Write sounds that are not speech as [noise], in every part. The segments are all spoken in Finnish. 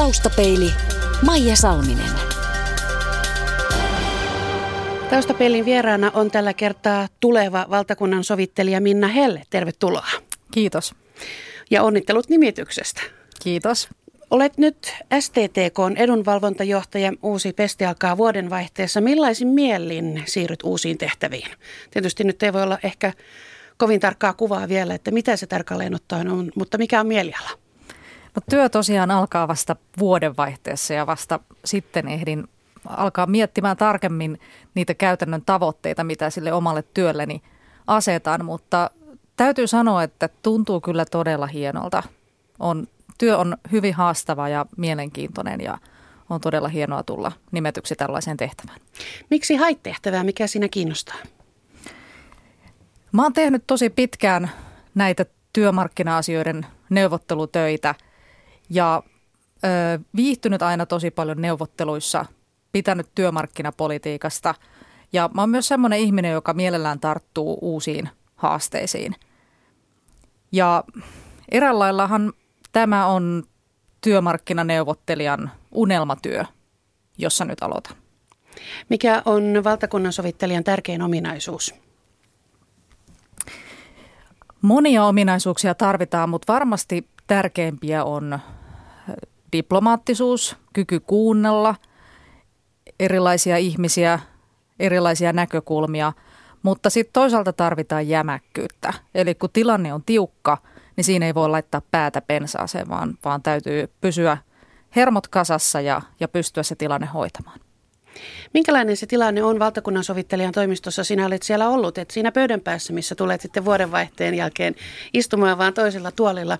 Taustapeili Maija Salminen. Taustapeilin vieraana on tällä kertaa tuleva valtakunnan sovittelija Minna Helle. Tervetuloa. Kiitos. Ja onnittelut nimityksestä. Kiitos. Olet nyt STTK edunvalvontajohtaja. Uusi pesti alkaa vuodenvaihteessa. Millaisin mielin siirryt uusiin tehtäviin? Tietysti nyt ei voi olla ehkä kovin tarkkaa kuvaa vielä, että mitä se tarkalleen ottaen on, mutta mikä on mieliala? No, työ tosiaan alkaa vasta vuodenvaihteessa ja vasta sitten ehdin alkaa miettimään tarkemmin niitä käytännön tavoitteita, mitä sille omalle työlleni asetan, mutta täytyy sanoa, että tuntuu kyllä todella hienolta. On, työ on hyvin haastava ja mielenkiintoinen ja on todella hienoa tulla nimetyksi tällaiseen tehtävään. Miksi hait tehtävää? Mikä siinä kiinnostaa? Mä oon tehnyt tosi pitkään näitä työmarkkina-asioiden neuvottelutöitä ja ö, viihtynyt aina tosi paljon neuvotteluissa, pitänyt työmarkkinapolitiikasta ja mä oon myös semmoinen ihminen, joka mielellään tarttuu uusiin haasteisiin. Ja eräänlaillahan tämä on työmarkkinaneuvottelijan unelmatyö, jossa nyt aloitan. Mikä on valtakunnan sovittelijan tärkein ominaisuus? Monia ominaisuuksia tarvitaan, mutta varmasti tärkeimpiä on diplomaattisuus, kyky kuunnella erilaisia ihmisiä, erilaisia näkökulmia, mutta sitten toisaalta tarvitaan jämäkkyyttä. Eli kun tilanne on tiukka, niin siinä ei voi laittaa päätä pensaaseen, vaan, vaan täytyy pysyä hermot kasassa ja, ja pystyä se tilanne hoitamaan. Minkälainen se tilanne on valtakunnan sovittelijan toimistossa? Sinä olet siellä ollut, että siinä pöydän päässä, missä tulet sitten vuodenvaihteen jälkeen istumaan vaan toisella tuolilla.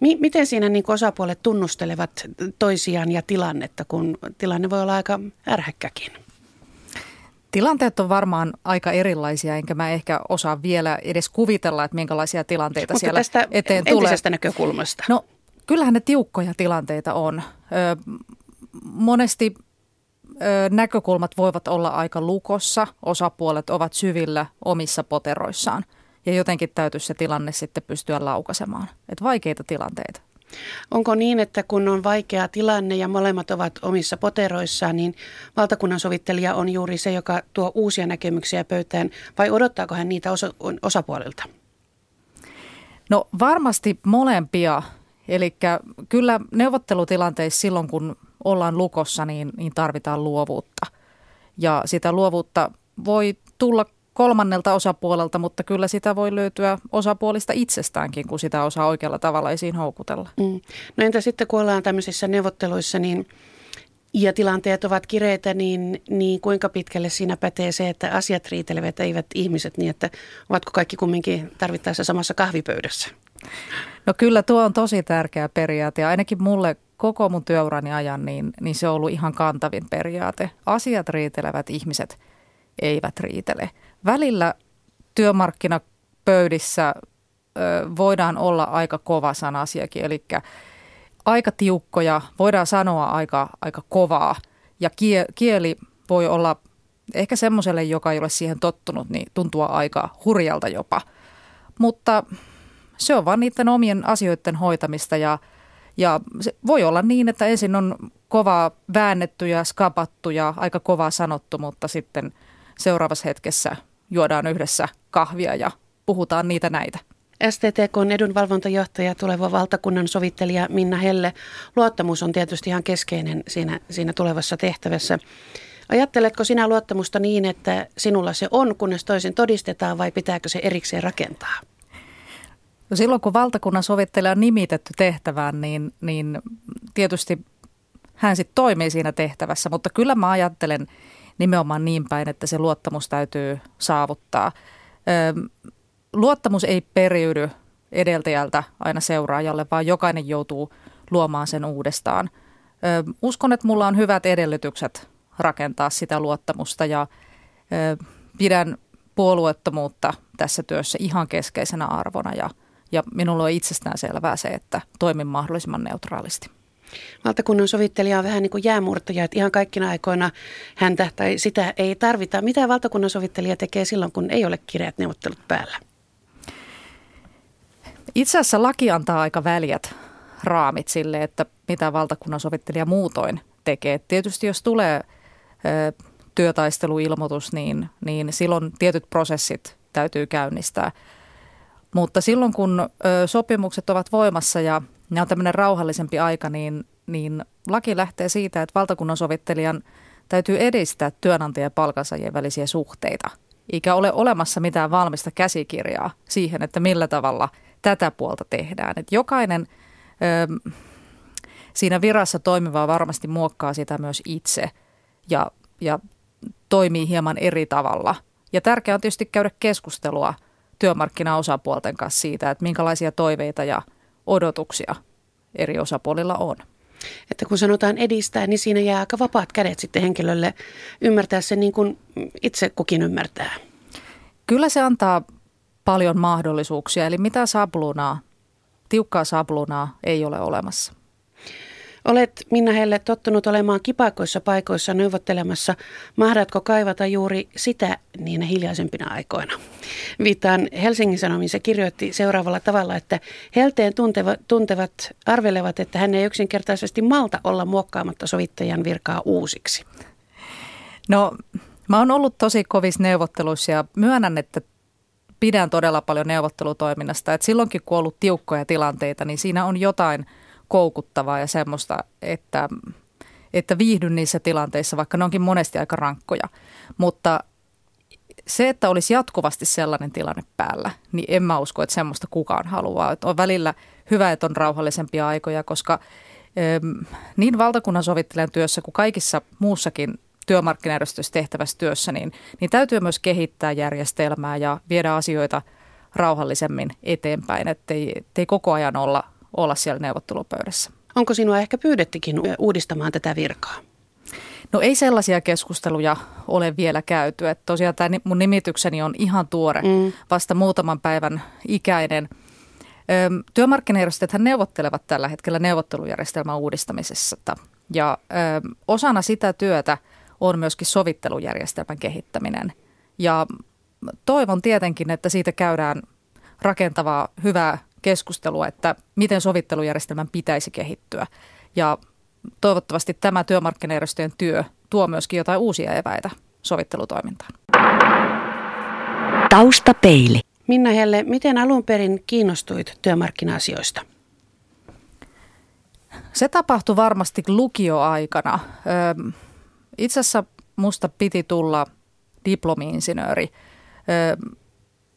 M- miten siinä niin osapuolet tunnustelevat toisiaan ja tilannetta, kun tilanne voi olla aika ärhäkkäkin? Tilanteet on varmaan aika erilaisia, enkä mä ehkä osaa vielä edes kuvitella, että minkälaisia tilanteita Mutta siellä tästä eteen tulee. näkökulmasta. No kyllähän ne tiukkoja tilanteita on. Ö, monesti ö, näkökulmat voivat olla aika lukossa, osapuolet ovat syvillä omissa poteroissaan ja jotenkin täytyisi se tilanne sitten pystyä laukaisemaan. Et vaikeita tilanteita. Onko niin, että kun on vaikea tilanne ja molemmat ovat omissa poteroissaan, niin valtakunnan sovittelija on juuri se, joka tuo uusia näkemyksiä pöytään, vai odottaako hän niitä osa- osapuolilta? No varmasti molempia. Eli kyllä neuvottelutilanteissa silloin, kun ollaan lukossa, niin, niin tarvitaan luovuutta. Ja sitä luovuutta voi tulla kolmannelta osapuolelta, mutta kyllä sitä voi löytyä osapuolista itsestäänkin, kun sitä osaa oikealla tavalla esiin houkutella. Mm. No entä sitten, kun ollaan tämmöisissä neuvotteluissa, niin ja tilanteet ovat kireitä, niin, niin kuinka pitkälle siinä pätee se, että asiat riitelevät, eivät ihmiset, niin että ovatko kaikki kumminkin tarvittaessa samassa kahvipöydässä? No kyllä tuo on tosi tärkeä periaate ja ainakin mulle koko mun työurani ajan, niin, niin se on ollut ihan kantavin periaate. Asiat riitelevät, ihmiset eivät riitele. Välillä työmarkkinapöydissä voidaan olla aika kova sanasiakin, eli aika tiukkoja, voidaan sanoa aika, aika kovaa ja kie, kieli voi olla ehkä semmoiselle, joka ei ole siihen tottunut, niin tuntua aika hurjalta jopa. Mutta se on vaan niiden omien asioiden hoitamista ja, ja se voi olla niin, että ensin on kovaa väännetty ja skapattu ja aika kovaa sanottu, mutta sitten seuraavassa hetkessä juodaan yhdessä kahvia ja puhutaan niitä näitä. STTK on edunvalvontajohtaja, tuleva valtakunnan sovittelija Minna Helle. Luottamus on tietysti ihan keskeinen siinä, siinä tulevassa tehtävässä. Ajatteletko sinä luottamusta niin, että sinulla se on, kunnes toisen todistetaan, vai pitääkö se erikseen rakentaa? No silloin kun valtakunnan sovittelija on nimitetty tehtävään, niin, niin tietysti hän sitten toimii siinä tehtävässä, mutta kyllä mä ajattelen nimenomaan niin päin, että se luottamus täytyy saavuttaa. Luottamus ei periydy edeltäjältä aina seuraajalle, vaan jokainen joutuu luomaan sen uudestaan. Uskon, että mulla on hyvät edellytykset rakentaa sitä luottamusta ja pidän puolueettomuutta tässä työssä ihan keskeisenä arvona ja, ja minulla on itsestään selvää se, että toimin mahdollisimman neutraalisti. Valtakunnan sovittelija on vähän niin kuin jäämurtaja, että ihan kaikkina aikoina häntä tai sitä ei tarvita. Mitä valtakunnan sovittelija tekee silloin, kun ei ole kireät neuvottelut päällä? Itse asiassa laki antaa aika väljät raamit sille, että mitä valtakunnan sovittelija muutoin tekee. Tietysti jos tulee ö, työtaisteluilmoitus, niin, niin silloin tietyt prosessit täytyy käynnistää. Mutta silloin kun ö, sopimukset ovat voimassa ja ne on tämmöinen rauhallisempi aika, niin, niin laki lähtee siitä, että valtakunnan sovittelijan täytyy edistää työnantajan ja palkansaajien välisiä suhteita. Eikä ole olemassa mitään valmista käsikirjaa siihen, että millä tavalla tätä puolta tehdään. Et jokainen ö, siinä virassa toimiva varmasti muokkaa sitä myös itse ja, ja toimii hieman eri tavalla. Ja tärkeää on tietysti käydä keskustelua työmarkkinaosapuolten kanssa siitä, että minkälaisia toiveita ja odotuksia eri osapuolilla on. Että kun sanotaan edistää, niin siinä jää aika vapaat kädet sitten henkilölle ymmärtää sen niin kuin itse kukin ymmärtää. Kyllä se antaa paljon mahdollisuuksia, eli mitä saplunaa, tiukkaa saplunaa ei ole olemassa. Olet Minna Helle tottunut olemaan kipakoissa paikoissa neuvottelemassa. Mahdatko kaivata juuri sitä niin hiljaisempina aikoina? Viittaan Helsingin Sanomiin. Se kirjoitti seuraavalla tavalla, että helteen tuntevat, tuntevat arvelevat, että hän ei yksinkertaisesti malta olla muokkaamatta sovittajan virkaa uusiksi. No, mä oon ollut tosi kovis neuvotteluissa ja myönnän, että pidän todella paljon neuvottelutoiminnasta. Et silloinkin, kun on ollut tiukkoja tilanteita, niin siinä on jotain – koukuttavaa ja semmoista, että, että viihdyn niissä tilanteissa, vaikka ne onkin monesti aika rankkoja. Mutta se, että olisi jatkuvasti sellainen tilanne päällä, niin en mä usko, että semmoista kukaan haluaa. Että on välillä hyvä, että on rauhallisempia aikoja, koska niin valtakunnan sovittelijan työssä kuin kaikissa muussakin työmarkkinajärjestöissä tehtävässä työssä, niin, niin täytyy myös kehittää järjestelmää ja viedä asioita rauhallisemmin eteenpäin, ettei, ettei koko ajan olla olla siellä neuvottelupöydässä. Onko sinua ehkä pyydettikin uudistamaan tätä virkaa? No ei sellaisia keskusteluja ole vielä käyty. Että tosiaan tämä mun nimitykseni on ihan tuore, mm. vasta muutaman päivän ikäinen. Työmarkkinajärjestöt neuvottelevat tällä hetkellä neuvottelujärjestelmän uudistamisessa. Ja ö, osana sitä työtä on myöskin sovittelujärjestelmän kehittäminen. Ja toivon tietenkin, että siitä käydään rakentavaa, hyvää keskustelua, että miten sovittelujärjestelmän pitäisi kehittyä. Ja toivottavasti tämä työmarkkinajärjestöjen työ tuo myöskin jotain uusia eväitä sovittelutoimintaan. Taustapeili. Minna Helle, miten alun perin kiinnostuit työmarkkina-asioista? Se tapahtui varmasti lukioaikana. Itse asiassa musta piti tulla diplomi-insinööri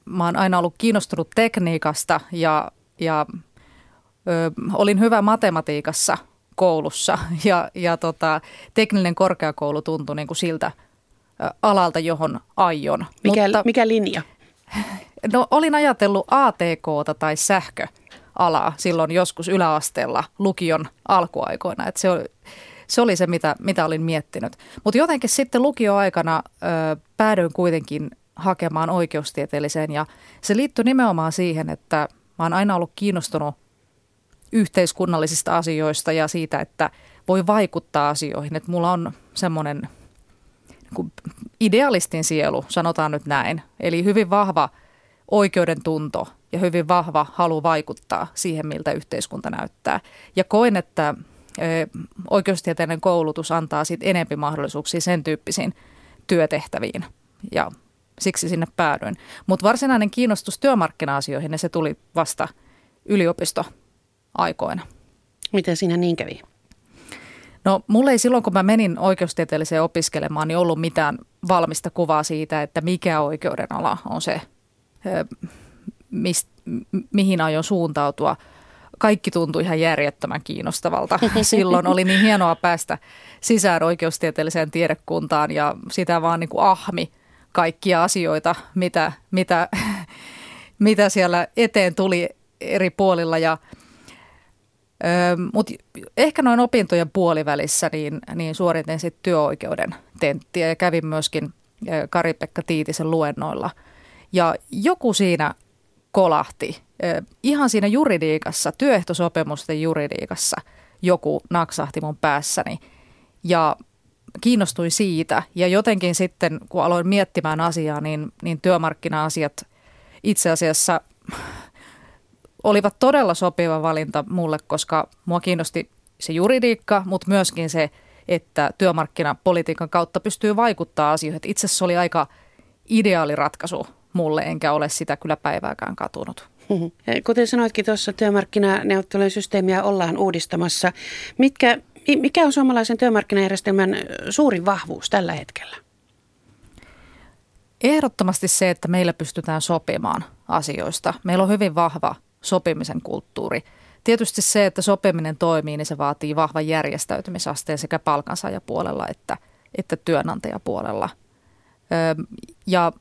mä oon aina ollut kiinnostunut tekniikasta ja, ja ö, olin hyvä matematiikassa koulussa [laughs] ja, ja tota, tekninen korkeakoulu tuntui niin kuin siltä alalta, johon aion. Mikä, Mutta, mikä linja? [laughs] No olin ajatellut ATKta tai sähköalaa silloin joskus yläasteella lukion alkuaikoina. että se, oli, se oli se, mitä, mitä olin miettinyt. Mutta jotenkin sitten lukioaikana ö, päädyin kuitenkin hakemaan oikeustieteelliseen ja se liittyy nimenomaan siihen, että mä oon aina ollut kiinnostunut yhteiskunnallisista asioista ja siitä, että voi vaikuttaa asioihin. Että mulla on semmoinen niin idealistin sielu, sanotaan nyt näin. Eli hyvin vahva oikeuden tunto ja hyvin vahva halu vaikuttaa siihen, miltä yhteiskunta näyttää. Ja koen, että oikeustieteellinen koulutus antaa sitten enempi mahdollisuuksia sen tyyppisiin työtehtäviin. Ja siksi sinne päädyin. Mutta varsinainen kiinnostus työmarkkina-asioihin, niin se tuli vasta yliopistoaikoina. Miten siinä niin kävi? No mulle ei silloin, kun mä menin oikeustieteelliseen opiskelemaan, niin ollut mitään valmista kuvaa siitä, että mikä oikeuden ala on se, mist, mihin aion suuntautua. Kaikki tuntui ihan järjettömän kiinnostavalta. [laughs] Silloin oli niin hienoa päästä sisään oikeustieteelliseen tiedekuntaan ja sitä vaan niin kuin ahmi – kaikkia asioita, mitä, mitä, mitä siellä eteen tuli eri puolilla. Ja, mutta ehkä noin opintojen puolivälissä niin, niin suoritin sitten työoikeuden tenttiä ja kävin myöskin Kari-Pekka Tiitisen luennoilla. Ja joku siinä kolahti. Ihan siinä juridiikassa, työehtosopimusten juridiikassa joku naksahti mun päässäni. Ja kiinnostuin siitä ja jotenkin sitten kun aloin miettimään asiaa, niin, niin työmarkkina-asiat itse asiassa olivat todella sopiva valinta mulle, koska mua kiinnosti se juridiikka, mutta myöskin se, että työmarkkinapolitiikan kautta pystyy vaikuttaa asioihin. Itse asiassa oli aika ideaali ratkaisu mulle, enkä ole sitä kyllä päivääkään katunut. Kuten sanoitkin tuossa, työmarkkinaneuvottelujen systeemiä ollaan uudistamassa. Mitkä, mikä on suomalaisen työmarkkinajärjestelmän suurin vahvuus tällä hetkellä? Ehdottomasti se, että meillä pystytään sopimaan asioista. Meillä on hyvin vahva sopimisen kulttuuri. Tietysti se, että sopiminen toimii, niin se vaatii vahvan järjestäytymisasteen sekä palkansaajapuolella että, että työnantajapuolella. ja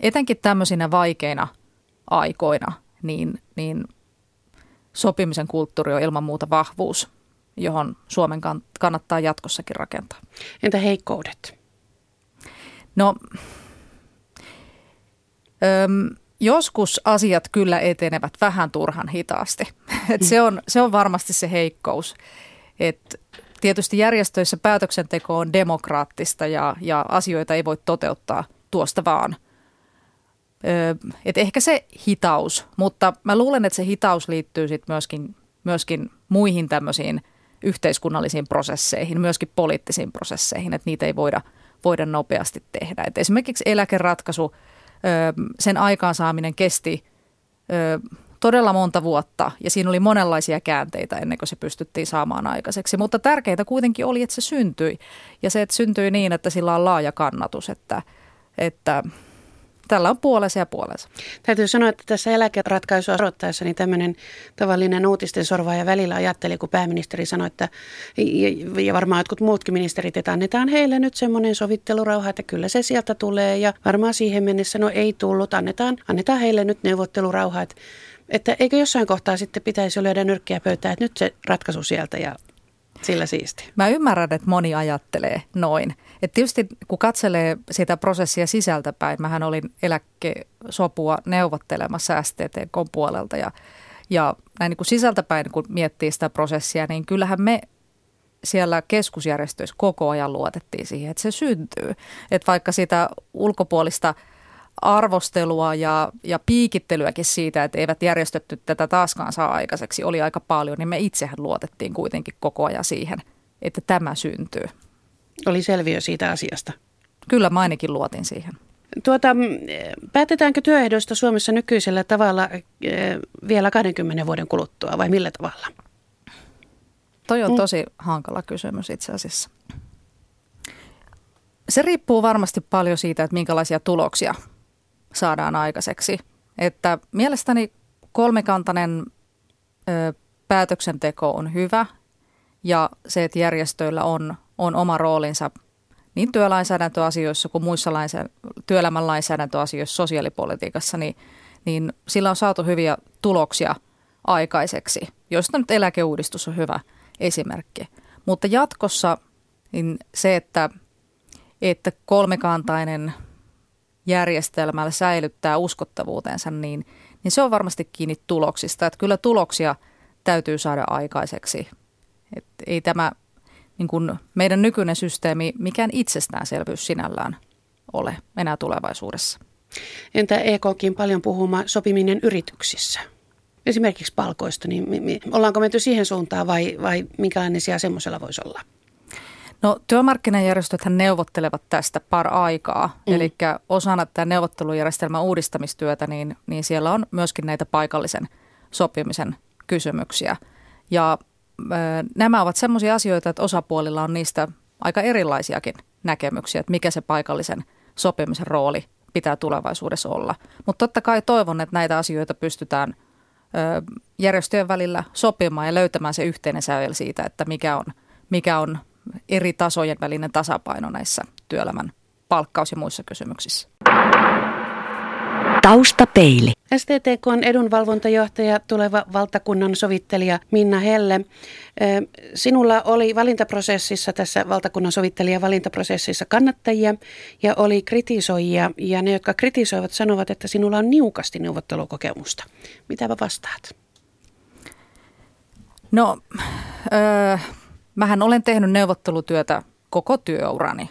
etenkin tämmöisinä vaikeina aikoina, niin, niin sopimisen kulttuuri on ilman muuta vahvuus, johon Suomen kannattaa jatkossakin rakentaa. Entä heikkoudet? No, öm, joskus asiat kyllä etenevät vähän turhan hitaasti. [laughs] Et se, on, se on varmasti se heikkous. Et tietysti järjestöissä päätöksenteko on demokraattista ja, ja asioita ei voi toteuttaa tuosta vaan. et ehkä se hitaus, mutta mä luulen, että se hitaus liittyy sit myöskin, myöskin muihin tämmöisiin yhteiskunnallisiin prosesseihin, myöskin poliittisiin prosesseihin, että niitä ei voida, voida nopeasti tehdä. Et esimerkiksi eläkeratkaisu – sen aikaansaaminen kesti todella monta vuotta ja siinä oli monenlaisia käänteitä ennen kuin se pystyttiin saamaan aikaiseksi. Mutta tärkeintä kuitenkin oli, että se syntyi ja se, että syntyi niin, että sillä on laaja kannatus, että, että tällä on puolensa ja puolensa. Täytyy sanoa, että tässä eläkeratkaisua odottaessa niin tämmöinen tavallinen uutisten sorvaaja välillä ajatteli, kun pääministeri sanoi, että ja varmaan jotkut muutkin ministerit, että annetaan heille nyt semmoinen sovittelurauha, että kyllä se sieltä tulee ja varmaan siihen mennessä no ei tullut, annetaan, annetaan heille nyt neuvottelurauha, että että eikö jossain kohtaa sitten pitäisi lyödä nyrkkiä pöytään, että nyt se ratkaisu sieltä ja sillä siisti. Mä ymmärrän, että moni ajattelee noin. Et tietysti kun katselee sitä prosessia sisältäpäin, mähän olin eläkkesopua neuvottelemassa STTK puolelta ja, ja näin niin kuin sisältäpäin kun miettii sitä prosessia, niin kyllähän me siellä keskusjärjestöissä koko ajan luotettiin siihen, että se syntyy. Että vaikka sitä ulkopuolista arvostelua ja, ja piikittelyäkin siitä, että eivät järjestetty tätä taaskaan saa aikaiseksi, oli aika paljon, niin me itsehän luotettiin kuitenkin koko ajan siihen, että tämä syntyy. Oli selviö siitä asiasta. Kyllä mä ainakin luotin siihen. Tuota, päätetäänkö työehdoista Suomessa nykyisellä tavalla eh, vielä 20 vuoden kuluttua vai millä tavalla? Toi on mm. tosi hankala kysymys itse asiassa. Se riippuu varmasti paljon siitä, että minkälaisia tuloksia saadaan aikaiseksi. Että mielestäni kolmikantainen ö, päätöksenteko on hyvä ja se, että järjestöillä on, on oma roolinsa niin työlainsäädäntöasioissa kuin muissa lainsä, työelämän lainsäädäntöasioissa, sosiaalipolitiikassa, niin, niin sillä on saatu hyviä tuloksia aikaiseksi, joista nyt eläkeuudistus on hyvä esimerkki. Mutta jatkossa niin se, että, että kolmikantainen järjestelmällä säilyttää uskottavuutensa, niin, niin se on varmasti kiinni tuloksista. Että kyllä tuloksia täytyy saada aikaiseksi. Et ei tämä niin kuin meidän nykyinen systeemi mikään itsestäänselvyys sinällään ole enää tulevaisuudessa. Entä EKkin paljon puhuma sopiminen yrityksissä? Esimerkiksi palkoista, niin ollaanko menty siihen suuntaan vai, vai minkälainen siellä semmoisella voisi olla? No työmarkkinajärjestöthän neuvottelevat tästä par aikaa, mm. eli osana tätä neuvottelujärjestelmän uudistamistyötä, niin, niin siellä on myöskin näitä paikallisen sopimisen kysymyksiä. Ja ö, nämä ovat sellaisia asioita, että osapuolilla on niistä aika erilaisiakin näkemyksiä, että mikä se paikallisen sopimisen rooli pitää tulevaisuudessa olla. Mutta totta kai toivon, että näitä asioita pystytään ö, järjestöjen välillä sopimaan ja löytämään se yhteinen sävel siitä, että mikä on, mikä on eri tasojen välinen tasapaino näissä työelämän palkkaus- ja muissa kysymyksissä. Taustapeili. STTK on edunvalvontajohtaja, tuleva valtakunnan sovittelija Minna Helle. Sinulla oli valintaprosessissa, tässä valtakunnan sovittelija valintaprosessissa kannattajia ja oli kritisoijia. Ja ne, jotka kritisoivat, sanovat, että sinulla on niukasti neuvottelukokemusta. Mitä vastaat? No, öö, Mähän olen tehnyt neuvottelutyötä koko työurani.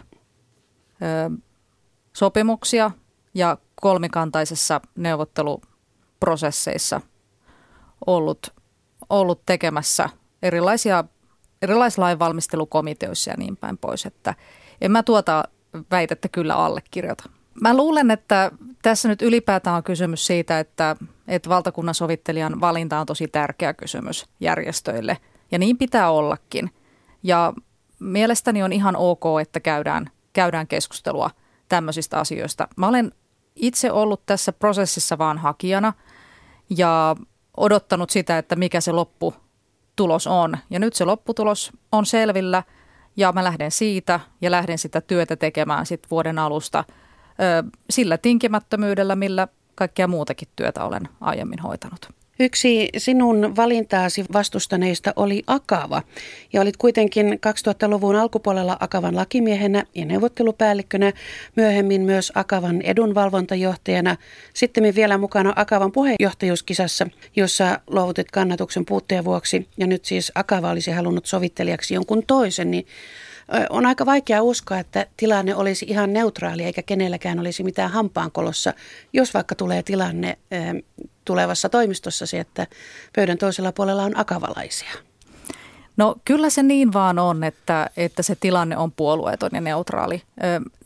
Sopimuksia ja kolmikantaisessa neuvotteluprosesseissa ollut, ollut tekemässä erilaisia erilaisissa lainvalmistelukomiteoissa ja niin päin pois, että en mä tuota väitettä kyllä allekirjoita. Mä luulen, että tässä nyt ylipäätään on kysymys siitä, että, että valtakunnan sovittelijan valinta on tosi tärkeä kysymys järjestöille ja niin pitää ollakin. Ja mielestäni on ihan ok, että käydään, käydään keskustelua tämmöisistä asioista. Mä olen itse ollut tässä prosessissa vaan hakijana ja odottanut sitä, että mikä se lopputulos on. Ja nyt se lopputulos on selvillä ja mä lähden siitä ja lähden sitä työtä tekemään sitten vuoden alusta sillä tinkimättömyydellä, millä kaikkea muutakin työtä olen aiemmin hoitanut. Yksi sinun valintaasi vastustaneista oli Akava, ja olit kuitenkin 2000-luvun alkupuolella Akavan lakimiehenä ja neuvottelupäällikkönä, myöhemmin myös Akavan edunvalvontajohtajana, sitten vielä mukana Akavan puheenjohtajuuskisassa, jossa luovutit kannatuksen puutteen vuoksi, ja nyt siis Akava olisi halunnut sovittelijaksi jonkun toisen, niin on aika vaikea uskoa, että tilanne olisi ihan neutraali eikä kenelläkään olisi mitään hampaankolossa, jos vaikka tulee tilanne tulevassa toimistossasi, että pöydän toisella puolella on akavalaisia. No kyllä se niin vaan on, että, että se tilanne on puolueeton ja neutraali.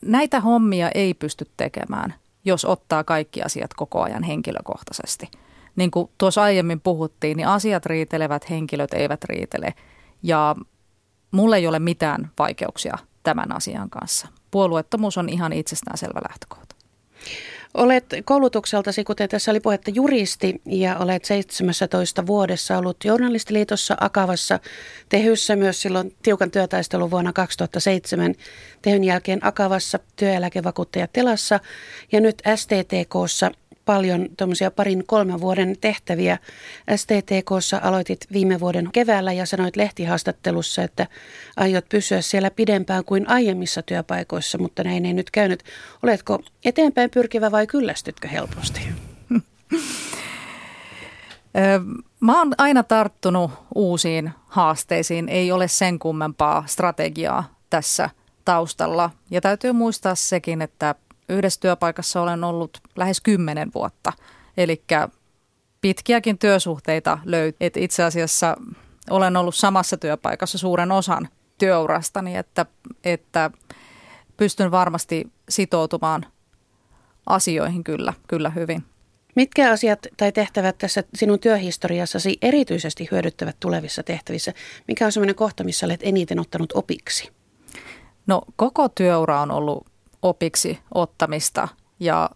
Näitä hommia ei pysty tekemään, jos ottaa kaikki asiat koko ajan henkilökohtaisesti. Niin kuin tuossa aiemmin puhuttiin, niin asiat riitelevät, henkilöt eivät riitele. Ja mulle ei ole mitään vaikeuksia tämän asian kanssa. Puolueettomuus on ihan itsestäänselvä lähtökohta. Olet koulutukseltasi, kuten tässä oli puhetta, juristi ja olet 17 vuodessa ollut journalistiliitossa Akavassa, Tehyssä myös silloin tiukan työtaistelun vuonna 2007, Tehyn jälkeen Akavassa, työeläkevakuuttaja Telassa ja nyt STTKssa paljon tuommoisia parin kolmen vuoden tehtäviä. STTKssa aloitit viime vuoden keväällä ja sanoit lehtihaastattelussa, että aiot pysyä siellä pidempään kuin aiemmissa työpaikoissa, mutta näin ei nyt käynyt. Oletko eteenpäin pyrkivä vai kyllästytkö helposti? Mä oon aina tarttunut uusiin haasteisiin. Ei ole sen kummempaa strategiaa tässä taustalla. Ja täytyy muistaa sekin, että yhdessä työpaikassa olen ollut lähes kymmenen vuotta. Eli pitkiäkin työsuhteita löytyy. itse asiassa olen ollut samassa työpaikassa suuren osan työurastani, että, että pystyn varmasti sitoutumaan asioihin kyllä, kyllä hyvin. Mitkä asiat tai tehtävät tässä sinun työhistoriassasi erityisesti hyödyttävät tulevissa tehtävissä? Mikä on sellainen kohta, missä olet eniten ottanut opiksi? No koko työura on ollut opiksi ottamista ja,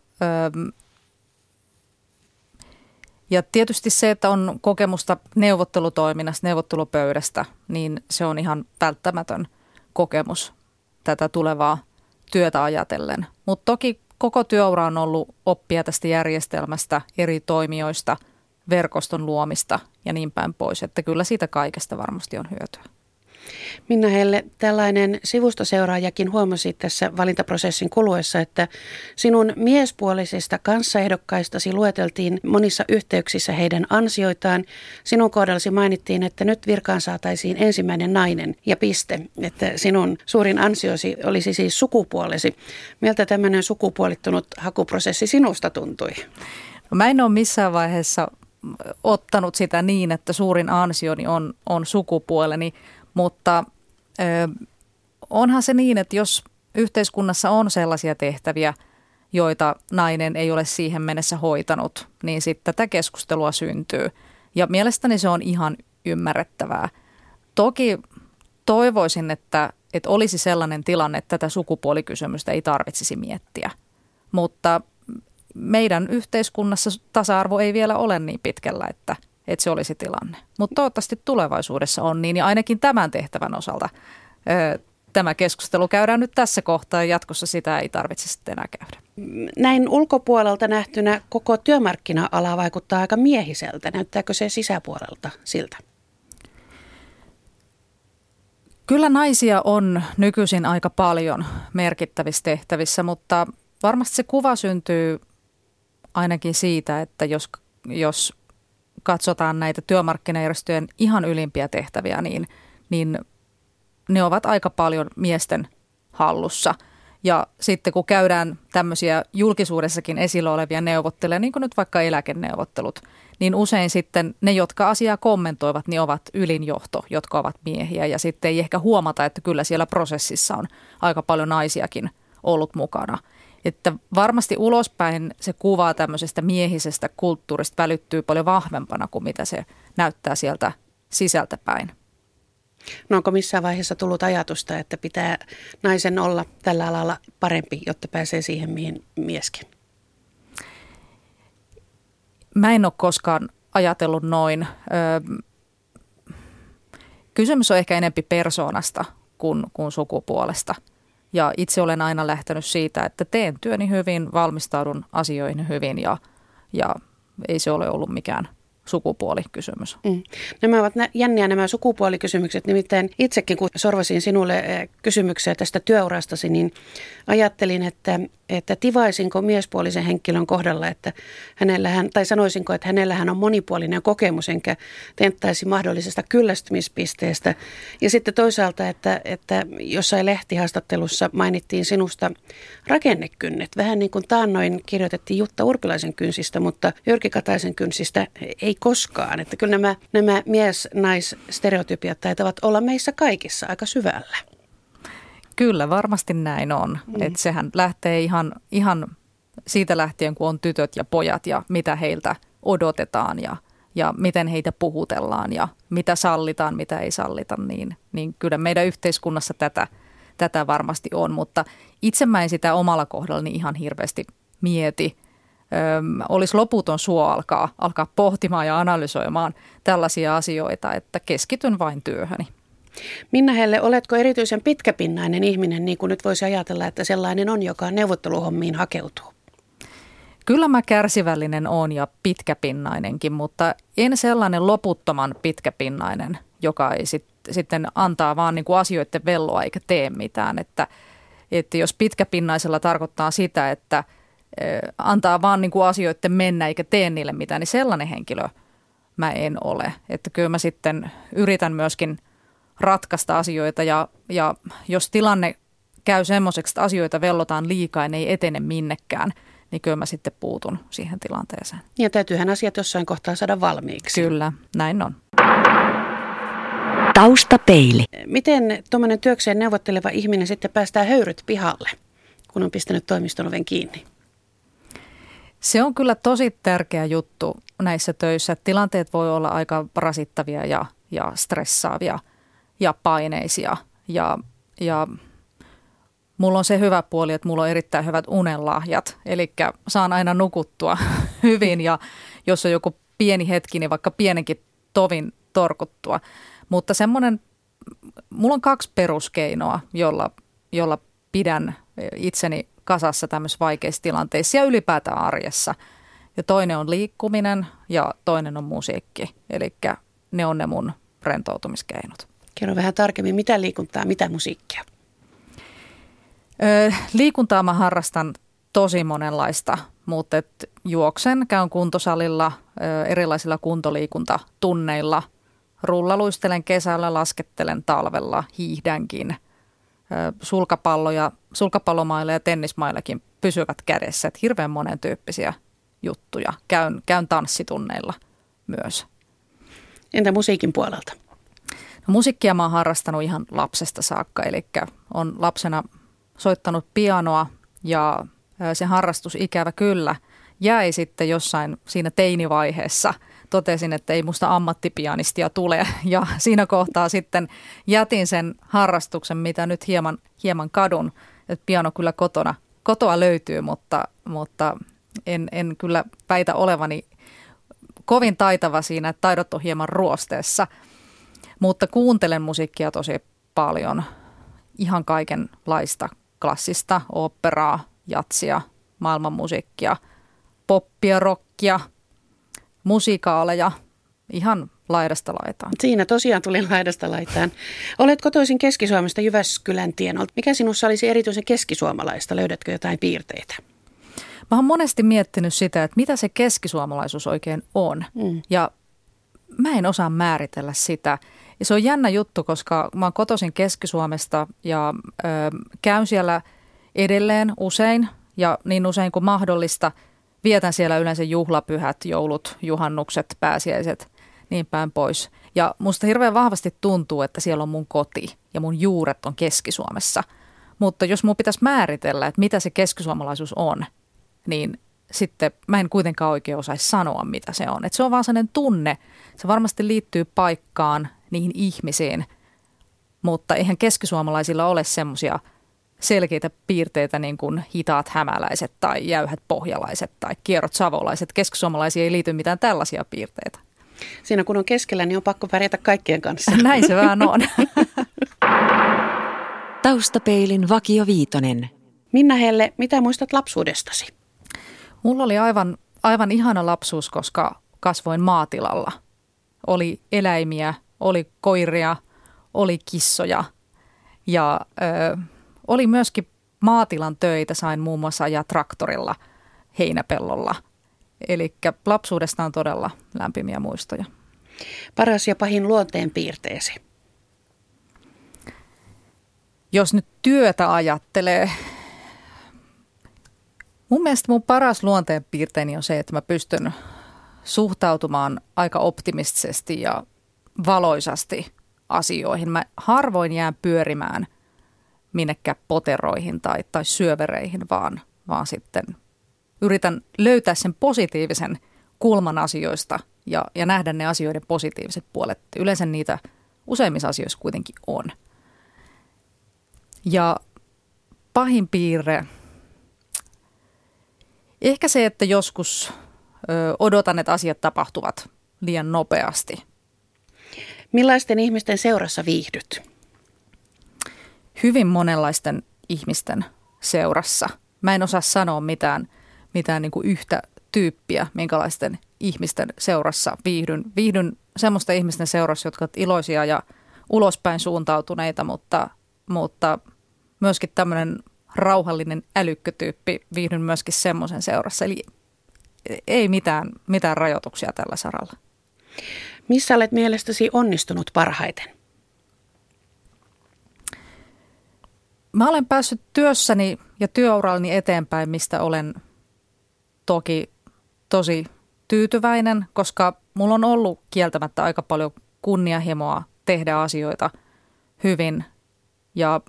ja tietysti se, että on kokemusta neuvottelutoiminnasta, neuvottelupöydästä, niin se on ihan välttämätön kokemus tätä tulevaa työtä ajatellen. Mutta toki koko työura on ollut oppia tästä järjestelmästä, eri toimijoista, verkoston luomista ja niin päin pois, että kyllä siitä kaikesta varmasti on hyötyä. Minna Helle, tällainen sivustoseuraajakin huomasi tässä valintaprosessin kuluessa, että sinun miespuolisista kanssaehdokkaistasi lueteltiin monissa yhteyksissä heidän ansioitaan. Sinun kohdallasi mainittiin, että nyt virkaan saataisiin ensimmäinen nainen ja piste, että sinun suurin ansiosi olisi siis sukupuolesi. Miltä tämmöinen sukupuolittunut hakuprosessi sinusta tuntui? Mä en ole missään vaiheessa ottanut sitä niin, että suurin ansioni on, on sukupuoleni, mutta ö, onhan se niin, että jos yhteiskunnassa on sellaisia tehtäviä, joita nainen ei ole siihen mennessä hoitanut, niin sitten tätä keskustelua syntyy. Ja mielestäni se on ihan ymmärrettävää. Toki toivoisin, että, että olisi sellainen tilanne, että tätä sukupuolikysymystä ei tarvitsisi miettiä. Mutta meidän yhteiskunnassa tasa-arvo ei vielä ole niin pitkällä, että – että se olisi tilanne. Mutta toivottavasti tulevaisuudessa on niin, ja ainakin tämän tehtävän osalta ö, tämä keskustelu käydään nyt tässä kohtaa, ja jatkossa sitä ei tarvitse sitten enää käydä. Näin ulkopuolelta nähtynä koko työmarkkina-ala vaikuttaa aika miehiseltä. Näyttääkö se sisäpuolelta siltä? Kyllä naisia on nykyisin aika paljon merkittävissä tehtävissä, mutta varmasti se kuva syntyy ainakin siitä, että jos, jos katsotaan näitä työmarkkinajärjestöjen ihan ylimpiä tehtäviä, niin, niin ne ovat aika paljon miesten hallussa. Ja sitten kun käydään tämmöisiä julkisuudessakin esillä olevia neuvotteluja, niin kuin nyt vaikka eläkeneuvottelut, niin usein sitten ne, jotka asiaa kommentoivat, niin ovat ylinjohto, jotka ovat miehiä. Ja sitten ei ehkä huomata, että kyllä siellä prosessissa on aika paljon naisiakin ollut mukana. Että varmasti ulospäin se kuva tämmöisestä miehisestä kulttuurista välittyy paljon vahvempana kuin mitä se näyttää sieltä sisältäpäin. No onko missään vaiheessa tullut ajatusta, että pitää naisen olla tällä alalla parempi, jotta pääsee siihen, mihin mieskin? Mä en ole koskaan ajatellut noin. kysymys on ehkä enempi persoonasta kuin, kuin sukupuolesta. Ja itse olen aina lähtenyt siitä, että teen työni hyvin, valmistaudun asioihin hyvin ja, ja ei se ole ollut mikään – sukupuolikysymys. Mm. Nämä ovat jänniä nämä sukupuolikysymykset. Nimittäin itsekin, kun sorvasin sinulle eh, kysymyksiä tästä työurastasi, niin ajattelin, että, että tivaisinko miespuolisen henkilön kohdalla, että hänellähän, tai sanoisinko, että hänellähän on monipuolinen kokemus, enkä tenttäisi mahdollisesta kyllästymispisteestä. Ja sitten toisaalta, että, että jossain lehtihaastattelussa mainittiin sinusta rakennekynnet. Vähän niin kuin taannoin kirjoitettiin Jutta Urpilaisen kynsistä, mutta Jyrki Kataisen kynsistä ei koskaan. Että kyllä nämä, nämä mies-nais-stereotypiat taitavat olla meissä kaikissa aika syvällä. Kyllä, varmasti näin on. Mm. Että sehän lähtee ihan, ihan siitä lähtien, kun on tytöt ja pojat ja mitä heiltä odotetaan ja, ja miten heitä puhutellaan ja mitä sallitaan, mitä ei sallita, niin, niin kyllä meidän yhteiskunnassa tätä, tätä varmasti on. Mutta itse mä en sitä omalla kohdallani ihan hirveästi mieti. Olisi loputon suo alkaa, alkaa pohtimaan ja analysoimaan tällaisia asioita, että keskityn vain työhöni. Minna Helle, oletko erityisen pitkäpinnainen ihminen, niin kuin nyt voisi ajatella, että sellainen on, joka neuvotteluhommiin hakeutuu? Kyllä mä kärsivällinen on ja pitkäpinnainenkin, mutta en sellainen loputtoman pitkäpinnainen, joka ei sit, sitten antaa vaan niin kuin asioiden velloa eikä tee mitään. Että, että jos pitkäpinnaisella tarkoittaa sitä, että antaa vaan niin kuin asioiden mennä eikä tee niille mitään, niin sellainen henkilö mä en ole. Että kyllä mä sitten yritän myöskin – ratkaista asioita ja, ja jos tilanne käy semmoiseksi, että asioita vellotaan liikaa ja ne ei etene minnekään, niin kyllä mä sitten puutun siihen tilanteeseen. Ja täytyyhän asiat jossain kohtaa saada valmiiksi. Kyllä, näin on. Taustapeili. Miten tuommoinen työkseen neuvotteleva ihminen sitten päästää höyryt pihalle, kun on pistänyt toimiston oven kiinni? Se on kyllä tosi tärkeä juttu näissä töissä. Tilanteet voi olla aika rasittavia ja, ja stressaavia – ja paineisia. Ja, ja mulla on se hyvä puoli, että mulla on erittäin hyvät unenlahjat. Eli saan aina nukuttua [laughs] hyvin ja jos on joku pieni hetki, niin vaikka pienenkin tovin torkuttua. Mutta semmoinen, mulla on kaksi peruskeinoa, jolla, jolla pidän itseni kasassa tämmöisissä vaikeissa tilanteissa ja ylipäätään arjessa. Ja toinen on liikkuminen ja toinen on musiikki. Eli ne on ne mun rentoutumiskeinot. Kerro vähän tarkemmin, mitä liikuntaa, mitä musiikkia? Öö, liikuntaa mä harrastan tosi monenlaista, mutta et juoksen, käyn kuntosalilla, ö, erilaisilla kuntoliikuntatunneilla. Rullaluistelen kesällä, laskettelen talvella, hiihdänkin. Sulkapalloja, sulkapallomailla ja tennismaillakin pysyvät kädessä. Et hirveän monen tyyppisiä juttuja. Käyn, käyn tanssitunneilla myös. Entä musiikin puolelta? No, musiikkia mä oon harrastanut ihan lapsesta saakka, eli on lapsena soittanut pianoa ja se harrastus ikävä kyllä jäi sitten jossain siinä teinivaiheessa. Totesin, että ei musta ammattipianistia tule ja siinä kohtaa sitten jätin sen harrastuksen, mitä nyt hieman, hieman kadun. Että piano kyllä kotona, kotoa löytyy, mutta, mutta en, en kyllä väitä olevani kovin taitava siinä, että taidot on hieman ruosteessa – mutta kuuntelen musiikkia tosi paljon. Ihan kaikenlaista klassista, operaa, jatsia, maailmanmusiikkia, poppia, rockia, musikaaleja, ihan laidasta laitaan. Siinä tosiaan tuli laidasta laitaan. Olet kotoisin Keski-Suomesta Jyväskylän tienolta. Mikä sinussa olisi erityisen keskisuomalaista? Löydätkö jotain piirteitä? Mä oon monesti miettinyt sitä, että mitä se keskisuomalaisuus oikein on. Mm. Ja mä en osaa määritellä sitä. Ja se on jännä juttu, koska mä oon kotoisin Keski-Suomesta ja ö, käyn siellä edelleen usein ja niin usein kuin mahdollista vietän siellä yleensä juhlapyhät, joulut, juhannukset, pääsiäiset, niin päin pois. Ja musta hirveän vahvasti tuntuu, että siellä on mun koti ja mun juuret on Keski-Suomessa. Mutta jos mun pitäisi määritellä, että mitä se keskisuomalaisuus on, niin sitten mä en kuitenkaan oikein osaisi sanoa, mitä se on. Et se on vaan sellainen tunne. Se varmasti liittyy paikkaan, niihin ihmisiin, mutta eihän keskisuomalaisilla ole semmoisia selkeitä piirteitä niin kuin hitaat hämäläiset tai jäyhät pohjalaiset tai kierrot savolaiset. Keskisuomalaisia ei liity mitään tällaisia piirteitä. Siinä kun on keskellä, niin on pakko pärjätä kaikkien kanssa. [laughs] Näin se vähän on. [laughs] Taustapeilin Vakio Viitonen. Minna Helle, mitä muistat lapsuudestasi? Mulla oli aivan, aivan ihana lapsuus, koska kasvoin maatilalla. Oli eläimiä, oli koiria, oli kissoja ja ö, oli myöskin maatilan töitä. Sain muun muassa ajaa traktorilla heinäpellolla. Eli lapsuudesta on todella lämpimiä muistoja. Paras ja pahin luonteen piirteesi? Jos nyt työtä ajattelee, mun mielestä mun paras luonteenpiirteeni on se, että mä pystyn suhtautumaan aika optimistisesti ja valoisasti asioihin. Mä harvoin jään pyörimään minnekään poteroihin tai, tai syövereihin, vaan, vaan sitten yritän löytää sen positiivisen kulman asioista ja, ja nähdä ne asioiden positiiviset puolet. Yleensä niitä useimmissa asioissa kuitenkin on. Ja pahin piirre, ehkä se, että joskus ö, odotan, että asiat tapahtuvat liian nopeasti – Millaisten ihmisten seurassa viihdyt? Hyvin monenlaisten ihmisten seurassa. Mä en osaa sanoa mitään, mitään niin kuin yhtä tyyppiä, minkälaisten ihmisten seurassa viihdyn. Viihdyn semmoista ihmisten seurassa, jotka ovat iloisia ja ulospäin suuntautuneita, mutta, mutta myöskin tämmöinen rauhallinen älykkötyyppi viihdyn myöskin semmoisen seurassa. Eli ei mitään, mitään rajoituksia tällä saralla. Missä olet mielestäsi onnistunut parhaiten? Mä olen päässyt työssäni ja työurallani eteenpäin, mistä olen toki tosi tyytyväinen, koska mulla on ollut kieltämättä aika paljon kunnianhimoa tehdä asioita hyvin. Ja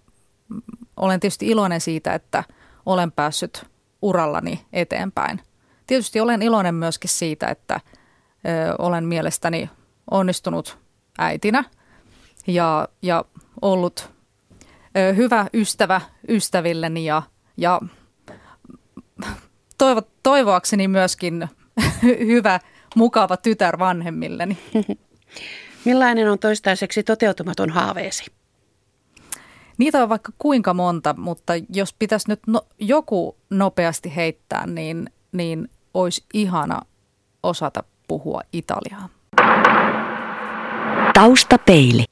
olen tietysti iloinen siitä, että olen päässyt urallani eteenpäin. Tietysti olen iloinen myöskin siitä, että ö, olen mielestäni onnistunut äitinä ja, ja ollut hyvä ystävä ystävilleni ja, ja toivo, toivoakseni myöskin [laughs] hyvä, mukava tytär vanhemmilleni. [laughs] Millainen on toistaiseksi toteutumaton haaveesi? Niitä on vaikka kuinka monta, mutta jos pitäisi nyt no, joku nopeasti heittää, niin, niin olisi ihana osata puhua italiaa. Taustapeili.